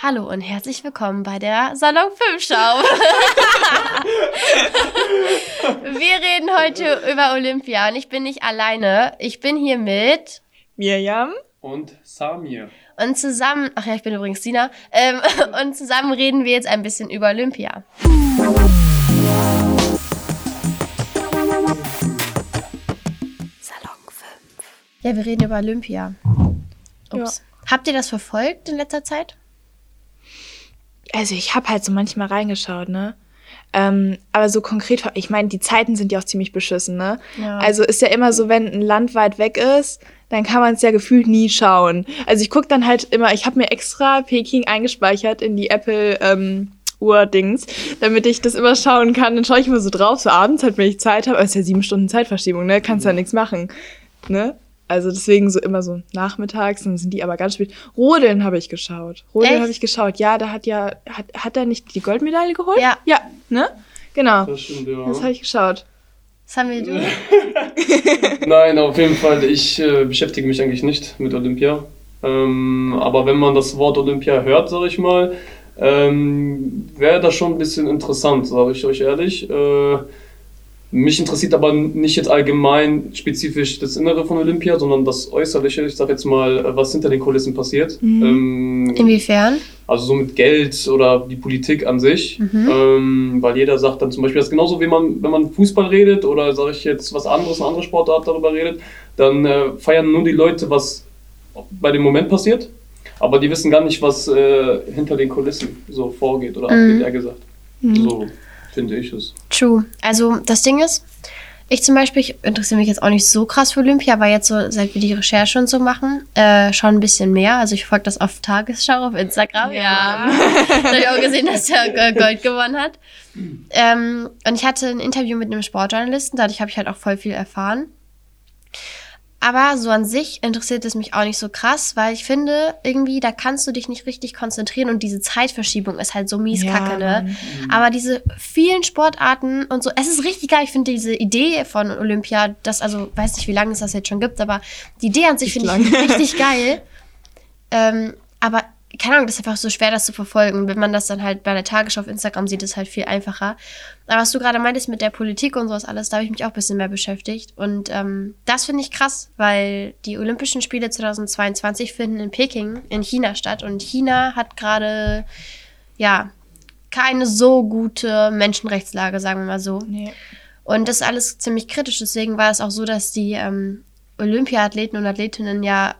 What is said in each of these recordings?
Hallo und herzlich willkommen bei der Salon 5 Schau. Wir reden heute über Olympia und ich bin nicht alleine. Ich bin hier mit Mirjam und Samir. Und zusammen, ach ja, ich bin übrigens Sina, ähm, und zusammen reden wir jetzt ein bisschen über Olympia. Salon 5. Ja, wir reden über Olympia. Ups. Ja. Habt ihr das verfolgt in letzter Zeit? Also ich habe halt so manchmal reingeschaut, ne? Ähm, aber so konkret, ich meine, die Zeiten sind ja auch ziemlich beschissen, ne? Ja. Also ist ja immer so, wenn ein Land weit weg ist, dann kann man es ja gefühlt nie schauen. Also ich gucke dann halt immer, ich habe mir extra Peking eingespeichert in die Apple ähm, Uhr-Dings, damit ich das immer schauen kann. Dann schaue ich immer so drauf, so abends halt, wenn ich Zeit habe. Aber es ist ja sieben Stunden Zeitverschiebung, ne? Kannst ja nichts machen, ne? Also deswegen so immer so nachmittags, dann sind die aber ganz spät. Rodeln habe ich geschaut. Rodeln habe ich geschaut. Ja, da hat ja, hat, hat er nicht die Goldmedaille geholt? Ja. Ja, ne? Genau. Das stimmt, ja. Das habe ich geschaut. Was haben wir du? Nein, auf jeden Fall, ich äh, beschäftige mich eigentlich nicht mit Olympia. Ähm, aber wenn man das Wort Olympia hört, sage ich mal, ähm, wäre das schon ein bisschen interessant, sage ich euch ehrlich. Äh, mich interessiert aber nicht jetzt allgemein spezifisch das Innere von Olympia, sondern das Äußerliche. Ich sag jetzt mal, was hinter den Kulissen passiert. Mhm. Ähm, Inwiefern? Also so mit Geld oder die Politik an sich. Mhm. Ähm, weil jeder sagt dann zum Beispiel, das ist genauso wie man, wenn man Fußball redet oder sage ich jetzt was anderes, eine andere Sportart darüber redet, dann äh, feiern nur die Leute, was bei dem Moment passiert. Aber die wissen gar nicht, was äh, hinter den Kulissen so vorgeht oder mhm. abgeht, eher gesagt. Mhm. So finde ich es. True. Also das Ding ist, ich zum Beispiel, ich interessiere mich jetzt auch nicht so krass für Olympia, aber jetzt so, seit wir die Recherche und so machen, äh, schon ein bisschen mehr. Also ich folge das auf Tagesschau auf Instagram. Ja. da habe ich auch gesehen, dass er Gold gewonnen hat. Ähm, und ich hatte ein Interview mit einem Sportjournalisten, dadurch habe ich halt auch voll viel erfahren. Aber so an sich interessiert es mich auch nicht so krass, weil ich finde, irgendwie, da kannst du dich nicht richtig konzentrieren und diese Zeitverschiebung ist halt so mies ja, kacke, ne? Mhm. Aber diese vielen Sportarten und so, es ist richtig geil. Ich finde diese Idee von Olympia, das, also, weiß nicht, wie lange es das jetzt schon gibt, aber die Idee an sich finde ich richtig geil. Ähm, aber keine Ahnung, das ist einfach so schwer, das zu verfolgen. Wenn man das dann halt bei der Tagesschau auf Instagram sieht, ist es halt viel einfacher. Aber was du gerade meintest mit der Politik und sowas alles, da habe ich mich auch ein bisschen mehr beschäftigt. Und ähm, das finde ich krass, weil die Olympischen Spiele 2022 finden in Peking in China statt. Und China hat gerade, ja, keine so gute Menschenrechtslage, sagen wir mal so. Nee. Und das ist alles ziemlich kritisch. Deswegen war es auch so, dass die ähm, Olympiathleten und Athletinnen ja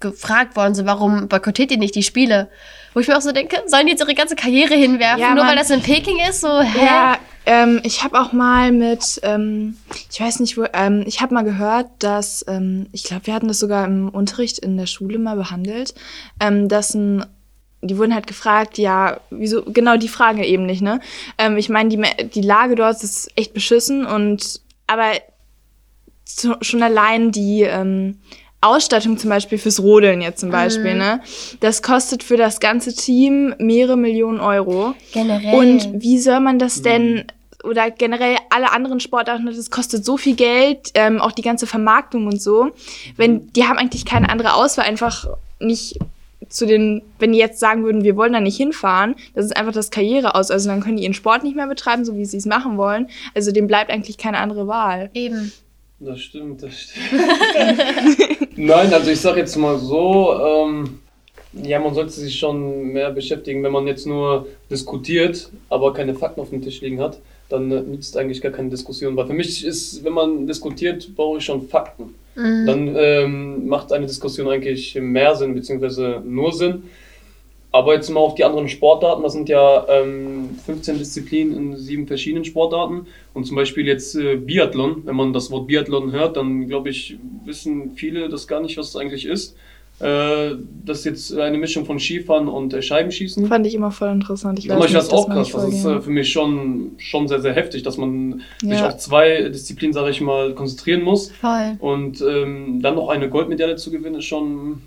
gefragt worden sind, warum boykottiert ihr nicht die Spiele? Wo ich mir auch so denke, sollen die jetzt ihre ganze Karriere hinwerfen, ja, nur weil das in Peking ist? So, hä? Ja, ähm, ich habe auch mal mit, ähm, ich weiß nicht wo, ähm, ich habe mal gehört, dass, ähm, ich glaube, wir hatten das sogar im Unterricht in der Schule mal behandelt, ähm, dass ein die wurden halt gefragt, ja, wieso, genau die Frage eben nicht, ne? Ähm, ich meine, die, die Lage dort ist echt beschissen und, aber schon allein die, ähm, Ausstattung zum Beispiel fürs Rodeln jetzt zum Beispiel, mhm. ne? Das kostet für das ganze Team mehrere Millionen Euro. Generell. Und wie soll man das denn mhm. oder generell alle anderen Sportarten, das kostet so viel Geld, ähm, auch die ganze Vermarktung und so. Wenn die haben eigentlich keine andere Auswahl, einfach nicht zu den, wenn die jetzt sagen würden, wir wollen da nicht hinfahren, das ist einfach das Karriere aus. Also dann können die ihren Sport nicht mehr betreiben, so wie sie es machen wollen. Also dem bleibt eigentlich keine andere Wahl. Eben. Das stimmt, das stimmt. Nein, also ich sag jetzt mal so, ähm, ja, man sollte sich schon mehr beschäftigen, wenn man jetzt nur diskutiert, aber keine Fakten auf dem Tisch liegen hat, dann äh, nützt eigentlich gar keine Diskussion. Weil für mich ist, wenn man diskutiert, brauche ich schon Fakten. Mhm. Dann ähm, macht eine Diskussion eigentlich mehr Sinn, beziehungsweise nur Sinn. Aber jetzt mal auf die anderen Sportarten, das sind ja ähm, 15 Disziplinen in sieben verschiedenen Sportarten. Und zum Beispiel jetzt äh, Biathlon, wenn man das Wort Biathlon hört, dann glaube ich, wissen viele das gar nicht, was es eigentlich ist. Äh, das ist jetzt eine Mischung von Skifahren und äh, Scheibenschießen. Fand ich immer voll interessant. Ich weiß nicht, das auch krass. Das ist äh, für mich schon, schon sehr, sehr heftig, dass man ja. sich auf zwei Disziplinen, sage ich mal, konzentrieren muss. Voll. Und ähm, dann noch eine Goldmedaille zu gewinnen, ist schon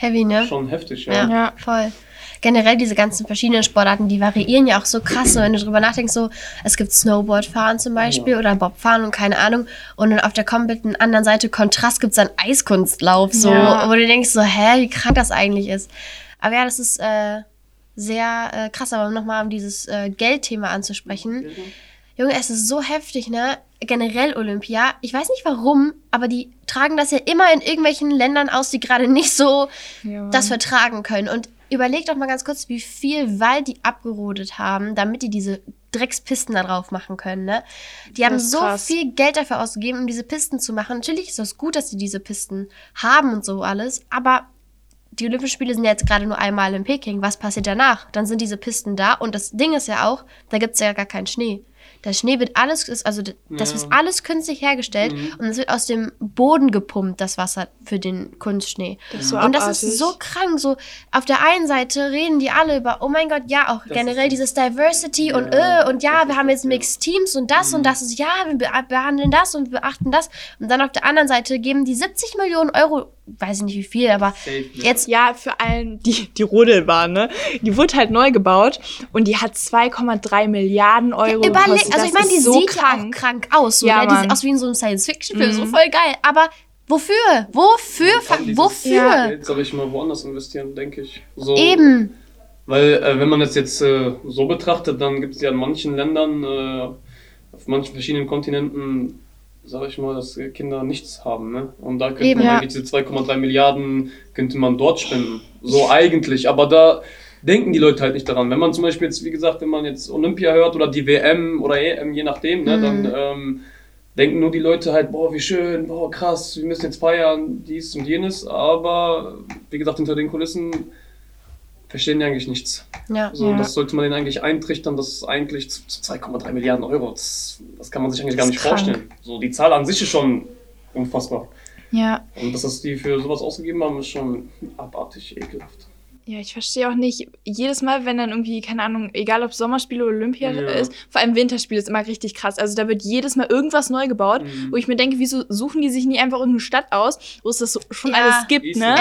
Heavy, ne? Schon heftig, ja. ja. Ja, voll. Generell diese ganzen verschiedenen Sportarten, die variieren ja auch so krass. So, wenn du drüber nachdenkst, so, es gibt Snowboardfahren zum Beispiel ja. oder Bobfahren und keine Ahnung. Und dann auf der kompletten anderen Seite Kontrast gibt es dann Eiskunstlauf, so, ja. wo du denkst, so, hä, wie krank das eigentlich ist. Aber ja, das ist äh, sehr äh, krass, aber nochmal um dieses äh, Geldthema anzusprechen. Mhm. Junge, es ist so heftig, ne? Generell Olympia. Ich weiß nicht warum, aber die tragen das ja immer in irgendwelchen Ländern aus, die gerade nicht so ja. das vertragen können. Und überleg doch mal ganz kurz, wie viel Wald die abgerodet haben, damit die diese Dreckspisten da drauf machen können, ne? Die haben so krass. viel Geld dafür ausgegeben, um diese Pisten zu machen. Natürlich ist es gut, dass sie diese Pisten haben und so alles, aber die Olympischen Spiele sind ja jetzt gerade nur einmal in Peking. Was passiert danach? Dann sind diese Pisten da und das Ding ist ja auch, da gibt es ja gar keinen Schnee. Der Schnee wird alles, also das ja. ist alles künstlich hergestellt mhm. und es wird aus dem Boden gepumpt, das Wasser für den Kunstschnee. Das und abartig. das ist so krank. So auf der einen Seite reden die alle über, oh mein Gott, ja, auch das generell dieses Diversity ja, und äh, und ja, wir haben jetzt Mixed Teams und das mhm. und das ist ja, wir behandeln das und beachten das. Und dann auf der anderen Seite geben die 70 Millionen Euro weiß ich nicht wie viel, aber jetzt. Ja, für allen, die, die Rodelbahn, ne? Die wurde halt neu gebaut und die hat 2,3 Milliarden Euro. Ja, überleg, also ich meine, die sieht krank. ja auch krank aus. So, ja, ne? Die sieht aus wie in so einem Science-Fiction-Film, mhm. so voll geil. Aber wofür? Wofür? Wofür? Ja. Geld, sag ich mal, woanders investieren, denke ich. So, Eben. Weil, äh, wenn man das jetzt äh, so betrachtet, dann gibt es ja in manchen Ländern, äh, auf manchen verschiedenen Kontinenten sag ich mal, dass Kinder nichts haben. Ne? Und da könnte Eben, man ja. diese 2,3 Milliarden könnte man dort spenden. So eigentlich. Aber da denken die Leute halt nicht daran. Wenn man zum Beispiel jetzt, wie gesagt, wenn man jetzt Olympia hört oder die WM oder EM, je nachdem, ne, mhm. dann ähm, denken nur die Leute halt, boah, wie schön, boah, krass, wir müssen jetzt feiern, dies und jenes. Aber wie gesagt, hinter den Kulissen verstehen die eigentlich nichts. Ja. So, ja. Das sollte man denen eigentlich eintrichtern, das ist eigentlich zu, zu 2,3 Milliarden Euro. Das, das, kann man sich eigentlich gar nicht krank. vorstellen. So, die Zahl an sich ist schon unfassbar. Ja. Und dass das die für sowas ausgegeben haben, ist schon abartig ekelhaft. Ja, ich verstehe auch nicht, jedes Mal, wenn dann irgendwie, keine Ahnung, egal ob Sommerspiele oder Olympia ja. ist, vor allem Winterspiele ist immer richtig krass. Also da wird jedes Mal irgendwas neu gebaut, mhm. wo ich mir denke, wieso suchen die sich nie einfach irgendeine Stadt aus, wo es das so schon ja. alles gibt, ne?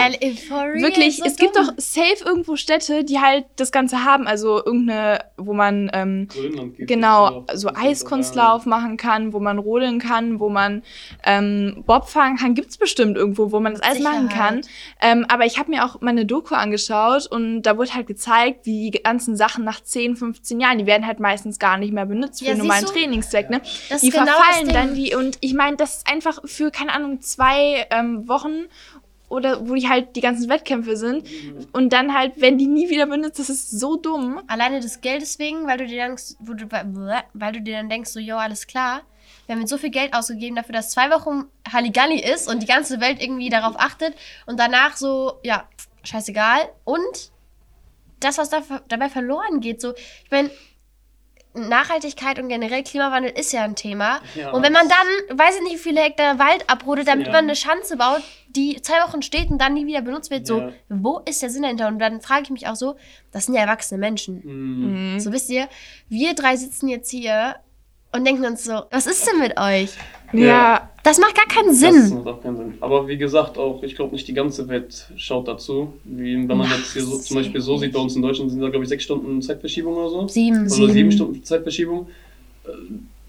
Wirklich, so es dumm. gibt doch safe irgendwo Städte, die halt das Ganze haben, also irgendeine, wo man ähm, genau, so Eiskunstlauf machen kann, wo man rodeln kann, wo man ähm, Bob fahren kann, gibt's bestimmt irgendwo, wo man das alles Sicherheit. machen kann. Ähm, aber ich habe mir auch mal eine Doku angeschaut, angeschaut und da wurde halt gezeigt, wie die ganzen Sachen nach 10, 15 Jahren, die werden halt meistens gar nicht mehr benutzt für ja, normalen Trainingszweck, ne? Das die genau verfallen dann die und ich meine, das ist einfach für, keine Ahnung, zwei ähm, Wochen oder wo die halt die ganzen Wettkämpfe sind mhm. und dann halt, wenn die nie wieder benutzt, das ist so dumm. Alleine des Geldes wegen, weil du dir denkst, du, weil du dir dann denkst, so, jo, alles klar, wir haben jetzt so viel Geld ausgegeben dafür, dass zwei Wochen Halligalli ist und die ganze Welt irgendwie darauf achtet und danach so, ja, scheißegal. Und das, was da, dabei verloren geht, so, ich meine, Nachhaltigkeit und generell Klimawandel ist ja ein Thema. Ja, und wenn man dann, weiß ich nicht, wie viele Hektar Wald abrodet, damit ja. man eine Schanze baut, die zwei Wochen steht und dann nie wieder benutzt wird, so, wo ist der Sinn dahinter? Und dann frage ich mich auch so, das sind ja erwachsene Menschen. Mhm. So wisst ihr, wir drei sitzen jetzt hier und denken uns so, was ist denn mit euch? Ja. Das macht gar keinen Sinn. Das macht auch keinen Sinn. Aber wie gesagt, auch ich glaube nicht die ganze Welt schaut dazu. Wie wenn man jetzt hier so, zum Beispiel so sieht, bei uns in Deutschland sind da glaube ich sechs Stunden Zeitverschiebung oder so. Sieben. Oder sieben, sieben Stunden Zeitverschiebung. Äh,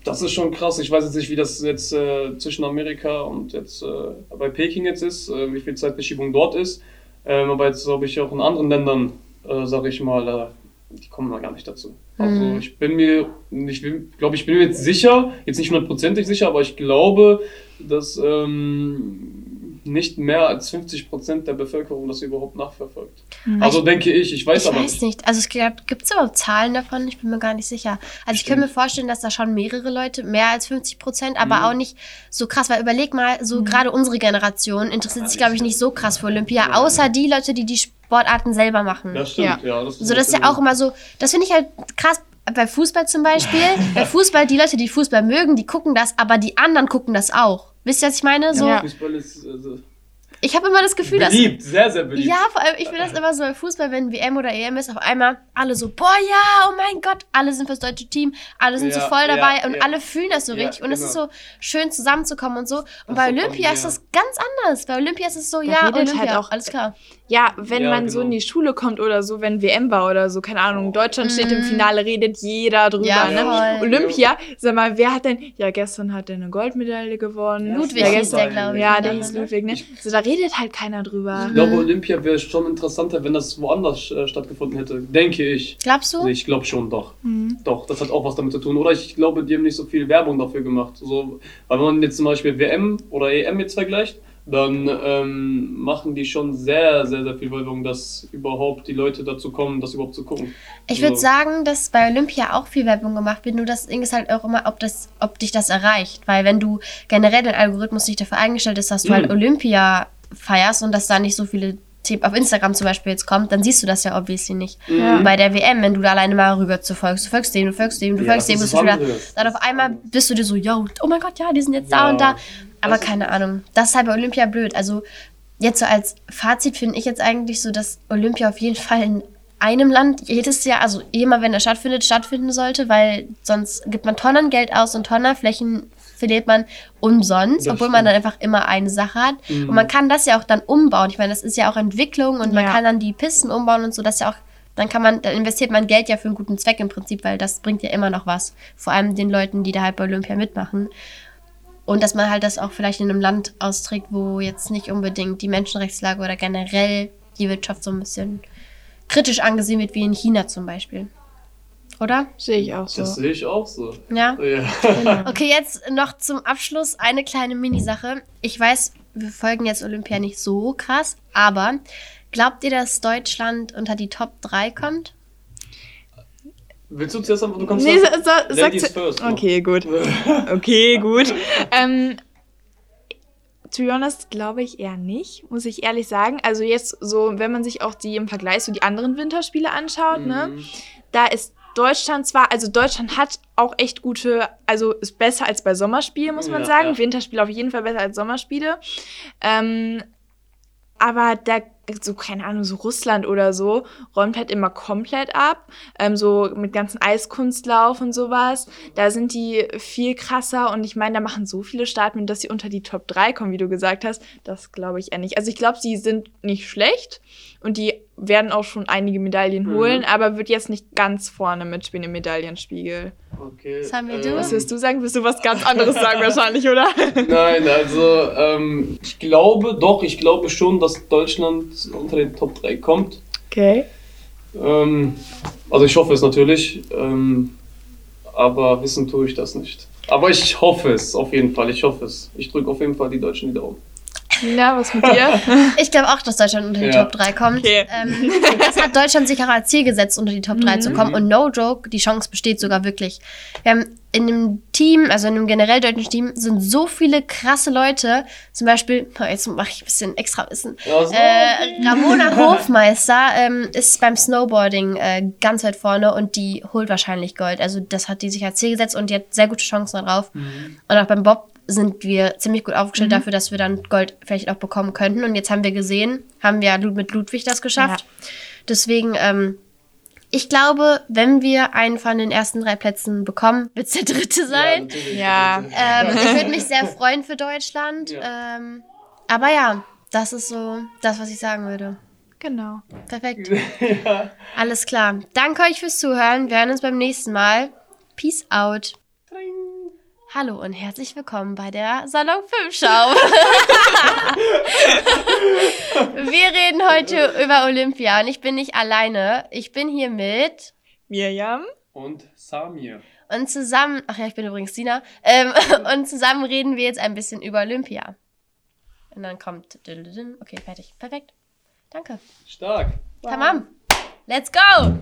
das ist schon krass. Ich weiß jetzt nicht, wie das jetzt äh, zwischen Amerika und jetzt äh, bei Peking jetzt ist, äh, wie viel Zeitverschiebung dort ist. Ähm, aber jetzt glaube ich auch in anderen Ländern, äh, sage ich mal, die kommen da gar nicht dazu. Also mhm. ich bin mir, ich glaube, ich bin mir jetzt sicher, jetzt nicht hundertprozentig sicher, aber ich glaube, dass ähm, nicht mehr als 50 Prozent der Bevölkerung das überhaupt nachverfolgt. Mhm. Also denke ich, ich weiß ich aber weiß nicht. nicht. Also es gibt es überhaupt Zahlen davon? Ich bin mir gar nicht sicher. Also ich könnte mir vorstellen, dass da schon mehrere Leute, mehr als 50 Prozent, aber mhm. auch nicht so krass, weil überleg mal, so mhm. gerade unsere Generation interessiert sich, glaube ich, nicht so krass für Olympia, außer die Leute, die die Sportarten selber machen. Das stimmt, ja. ja das so, das ist ja auch immer so, das finde ich halt krass bei Fußball zum Beispiel. bei Fußball, die Leute, die Fußball mögen, die gucken das, aber die anderen gucken das auch. Wisst ihr, was ich meine? So, ja, Fußball ist, also ich habe immer das Gefühl, beliebt, dass. Beliebt, sehr, sehr beliebt. Ja, vor allem, ich finde das immer so bei Fußball, wenn WM oder EM ist, auf einmal alle so, boah, ja, oh mein Gott, alle sind fürs deutsche Team, alle sind ja, so voll dabei ja, und ja. alle fühlen das so richtig. Und es ist genau. so schön zusammenzukommen und so. Und das bei Olympia ist das ganz anders. Bei Olympia ist es so, da ja, Olympia, halt auch, alles klar. Ja, wenn man genau. so in die Schule kommt oder so, wenn WM war oder so, keine Ahnung, Deutschland mhm. steht im mhm. Finale, redet jeder drüber. Ja, ne? Olympia, sag mal, wer hat denn, ja, gestern hat er eine Goldmedaille gewonnen. Ludwig ja, hieß der, glaube ich. Ja, der hieß Ludwig, ne? So, da redet halt keiner drüber. Ich glaube, Olympia wäre schon interessanter, wenn das woanders äh, stattgefunden hätte. Denke ich. Glaubst du? Also ich glaube schon, doch. Doch, das hat auch was damit zu tun. Oder ich glaube, die haben nicht so viel Werbung dafür gemacht. So, weil wenn man jetzt zum Beispiel WM oder EM jetzt vergleicht, dann ähm, machen die schon sehr, sehr, sehr viel Werbung, dass überhaupt die Leute dazu kommen, das überhaupt zu gucken. Ich würde So. sagen, dass bei Olympia auch viel Werbung gemacht wird, nur das Ding ist halt auch immer, ob, das, ob dich das erreicht. Weil wenn du generell den Algorithmus nicht dafür eingestellt ist, dass du Mhm. halt Olympia feierst und dass da nicht so viele Themen auf Instagram zum Beispiel jetzt kommt, dann siehst du das ja obviously nicht. Ja. Bei der WM, wenn du da alleine mal rüber zu folgst, du folgst dem, du folgst dem, du Ja, folgst dem, ist bist du wieder, dann auf einmal bist du dir so, yo, oh mein Gott, ja, die sind jetzt da Ja. und da. Aber Das- keine Ahnung. Das ist halt bei Olympia blöd. Also jetzt so als Fazit finde ich jetzt eigentlich so, dass Olympia auf jeden Fall in einem Land jedes Jahr, also immer wenn er stattfindet, stattfinden sollte, weil sonst gibt man Tonnen Geld aus und Tonnen Flächen verliert man umsonst, Das obwohl man dann stimmt. einfach immer eine Sache hat. Mhm. Und man kann das ja auch dann umbauen. Ich meine, das ist ja auch Entwicklung und man Ja. kann dann die Pisten umbauen und so, das ist ja auch, dann kann man, dann investiert man Geld ja für einen guten Zweck im Prinzip, weil das bringt ja immer noch was. Vor allem den Leuten, die da halt bei Olympia mitmachen. Und dass man halt das auch vielleicht in einem Land austrägt, wo jetzt nicht unbedingt die Menschenrechtslage oder generell die Wirtschaft so ein bisschen kritisch angesehen wird, wie in China zum Beispiel. Oder? Sehe ich auch so. Das sehe ich auch so. Ja. Ja. Okay, jetzt noch zum Abschluss eine kleine Mini-Sache. Ich weiß, wir folgen jetzt Olympia nicht so krass, aber glaubt ihr, dass Deutschland unter die Top 3 kommt? Willst du zuerst sagen, du kommst Nee, so, zuerst? so, sag Ladies first. Okay, gut. Okay, gut. ähm, to be honest, glaube ich eher nicht, muss ich ehrlich sagen. Also jetzt so, wenn man sich auch die im Vergleich so die anderen Winterspiele anschaut, ne, Mhm. da ist Deutschland zwar, also Deutschland hat auch echt gute, also ist besser als bei Sommerspielen, muss man Ja, sagen. ja. Winterspiele auf jeden Fall besser als Sommerspiele. Ähm, aber da, so, keine Ahnung, so Russland oder so, räumt halt immer komplett ab. Ähm, so mit ganzen Eiskunstlauf und sowas. Da sind die viel krasser und ich meine, da machen so viele Staaten, dass sie unter die Top 3 kommen, wie du gesagt hast. Das glaube ich eher nicht. Also ich glaube, sie sind nicht schlecht und die werden auch schon einige Medaillen Mhm. holen, aber wird jetzt nicht ganz vorne mitspielen im Medaillenspiegel. Okay. Was haben wir ähm, du? Was wirst du sagen? Wirst du was ganz anderes sagen wahrscheinlich, oder? Nein, also ähm, ich glaube doch, ich glaube schon, dass Deutschland unter den Top 3 kommt. Okay. Ähm, also ich hoffe es natürlich, ähm, aber wissen tue ich das nicht. Aber ich hoffe es, auf jeden Fall, ich hoffe es. Ich drücke auf jeden Fall die Deutschen die Daumen. Na, was mit dir? Ich glaube auch, dass Deutschland unter die Ja. Top 3 kommt. Okay. Ähm, das hat Deutschland sich auch als Ziel gesetzt, unter die Top 3 Mhm. zu kommen. Und no joke, die Chance besteht sogar wirklich. Wir haben in einem Team, also in einem generell deutschen Team, sind so viele krasse Leute. Zum Beispiel, oh, jetzt mache ich ein bisschen extra Wissen. Also, Äh, Ramona Hofmeister ähm, ist beim Snowboarding äh, ganz weit vorne und die holt wahrscheinlich Gold. Also das hat die sich als Ziel gesetzt und die hat sehr gute Chancen darauf. Und auch beim Bob sind wir ziemlich gut aufgestellt dafür, dass wir dann Gold vielleicht auch bekommen könnten. Und jetzt haben wir gesehen, haben wir mit Ludwig das geschafft. Deswegen, ähm, ich glaube, wenn wir einen von den ersten drei Plätzen bekommen, wird es der dritte sein. Ja. Ähm, ich würde mich sehr freuen für Deutschland. Ja. Ähm, aber ja, das ist so das, was ich sagen würde. Genau. Perfekt. ja. Alles klar. Danke euch fürs Zuhören. Wir hören uns beim nächsten Mal. Peace out. Hallo und herzlich willkommen bei der Salon 5 Show. Wir reden heute über Olympia und ich bin nicht alleine. Ich bin hier mit Miriam? Und Samir. und zusammen, ach ja, ich bin übrigens Sina, ähm, und zusammen reden wir jetzt ein bisschen über Olympia. Und dann kommt, okay, fertig, perfekt. Danke. Stark. Tamam. Let's go!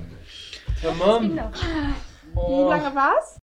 Tamam. Wie lange war's?